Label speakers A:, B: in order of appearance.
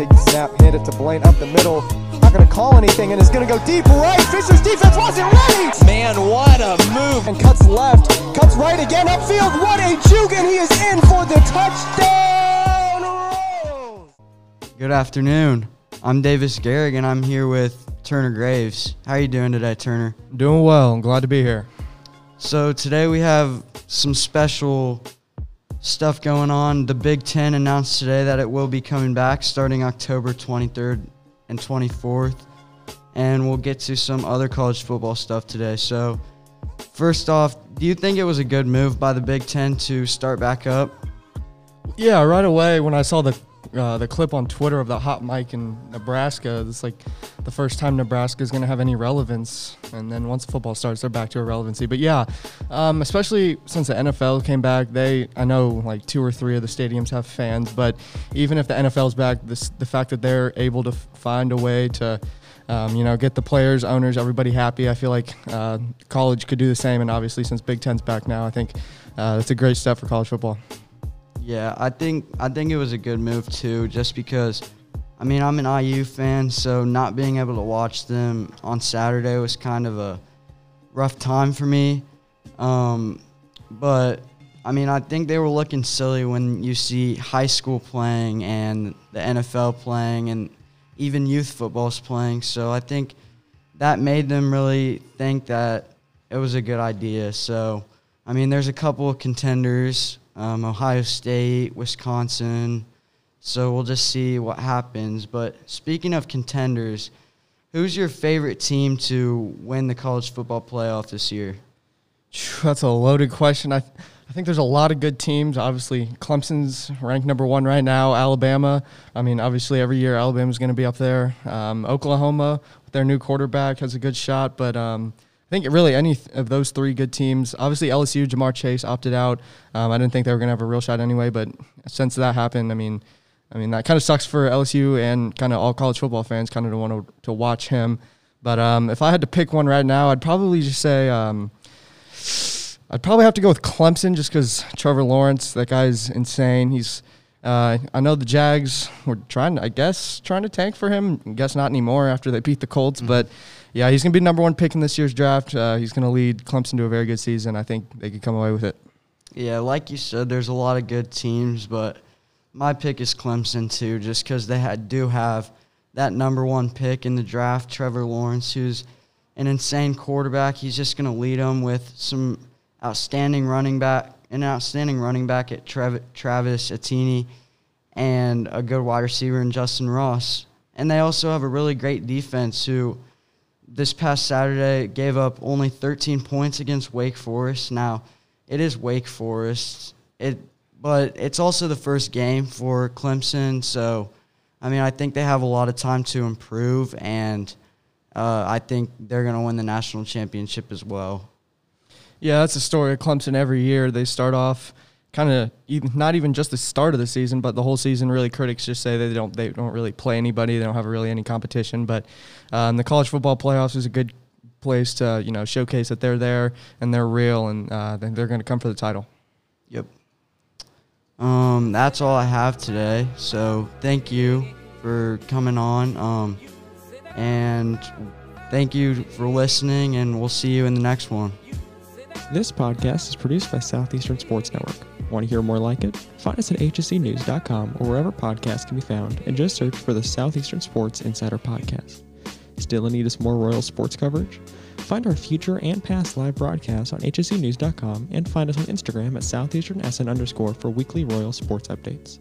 A: take the snap, hand it to Blaine up the middle. Not gonna call anything and is gonna go deep right. Fisher's defense wasn't ready.
B: Man, what a move.
A: And cuts left, cuts right again upfield. What a juke, and he is in for the touchdown. Rose.
C: Good afternoon. I'm Davis Garrig, and I'm here with Turner Graves. How are you doing today, Turner?
D: Doing well. I'm glad to be here.
C: So today we have some special stuff going on. The Big Ten announced today that it will be coming back starting October 23rd and 24th, and we'll get to some other college football stuff today. So, first off, do you think it was a good move by the Big Ten to start back up?
D: Yeah, right away when I saw the uh, the clip on Twitter of the hot mic in Nebraska, it's like the first time Nebraska is going to have any relevance. And then once football starts, they're back to irrelevancy. But yeah, um, especially since the NFL came back, they I know like two or three of the stadiums have fans, but even if the NFL's back, this, the fact that they're able to find a way to um, you know, get the players, owners, everybody happy. I feel like uh, college could do the same, and obviously, since Big Ten's back now, I think uh, that's a great step for college football.
C: Yeah, I think I think it was a good move too, just because. I mean, I'm an IU fan, so not being able to watch them on Saturday was kind of a rough time for me. Um, but I mean, I think they were looking silly when you see high school playing and the NFL playing and even youth football's playing. So I think that made them really think that it was a good idea. So, I mean, there's a couple of contenders um, Ohio State, Wisconsin. So we'll just see what happens. But speaking of contenders, who's your favorite team to win the college football playoff this year?
D: That's a loaded question. I, I think there's a lot of good teams. Obviously, Clemson's ranked number one right now. Alabama. I mean, obviously, every year Alabama's going to be up there. Um, Oklahoma, with their new quarterback, has a good shot. But um, I think really any of those three good teams. Obviously, LSU, Ja'Marr Chase opted out. Um, I didn't think they were going to have a real shot anyway, but since that happened, I mean, I mean that kind of sucks for LSU and kind of all college football fans, kind of want to, to watch him. But um, if I had to pick one right now, I'd probably just say um, I'd probably have to go with Clemson, just because Trevor Lawrence, that guy's insane. He's uh, I know the Jags were trying, I guess, trying to tank for him. I guess not anymore after they beat the Colts, mm-hmm. but yeah, he's going to be number one pick in this year's draft. Uh, he's going to lead Clemson to a very good season. I think they could come away with it.
C: Yeah, like you said, there's a lot of good teams, but my pick is Clemson too, just because they had, do have that number one pick in the draft, Trevor Lawrence, who's an insane quarterback. He's just going to lead them with some outstanding running back, an outstanding running back at Trav- Travis Etienne, and a good wide receiver in Justyn Ross. And they also have a really great defense who – this past Saturday gave up only 13 points against Wake Forest. Now, it is Wake Forest. It but it's also the first game for Clemson, so I mean, I think they have a lot of time to improve and uh, I think they're going to win the national championship as well.
D: Yeah, that's the story of Clemson every year. They start off kind of not even just the start of the season, but the whole season. Really, critics just say they don't they don't really play anybody. They don't have really any competition. But um, the college football playoffs is a good place to you know showcase that they're there and they're real and uh, they're going to come for the title.
C: Yep. Um, that's all I have today. So thank you for coming on. Um, and thank you for listening. And we'll see you in the next one.
E: This podcast is produced by Southeastern Sports Network. Want to hear more like it? Find us at hscnews.com or wherever podcasts can be found and just search for the Southeastern Sports Insider Podcast. Still in need of more Royal sports coverage? Find our future and past live broadcasts on hscnews.com and find us on Instagram at southeasternsn underscore for weekly Royal sports updates.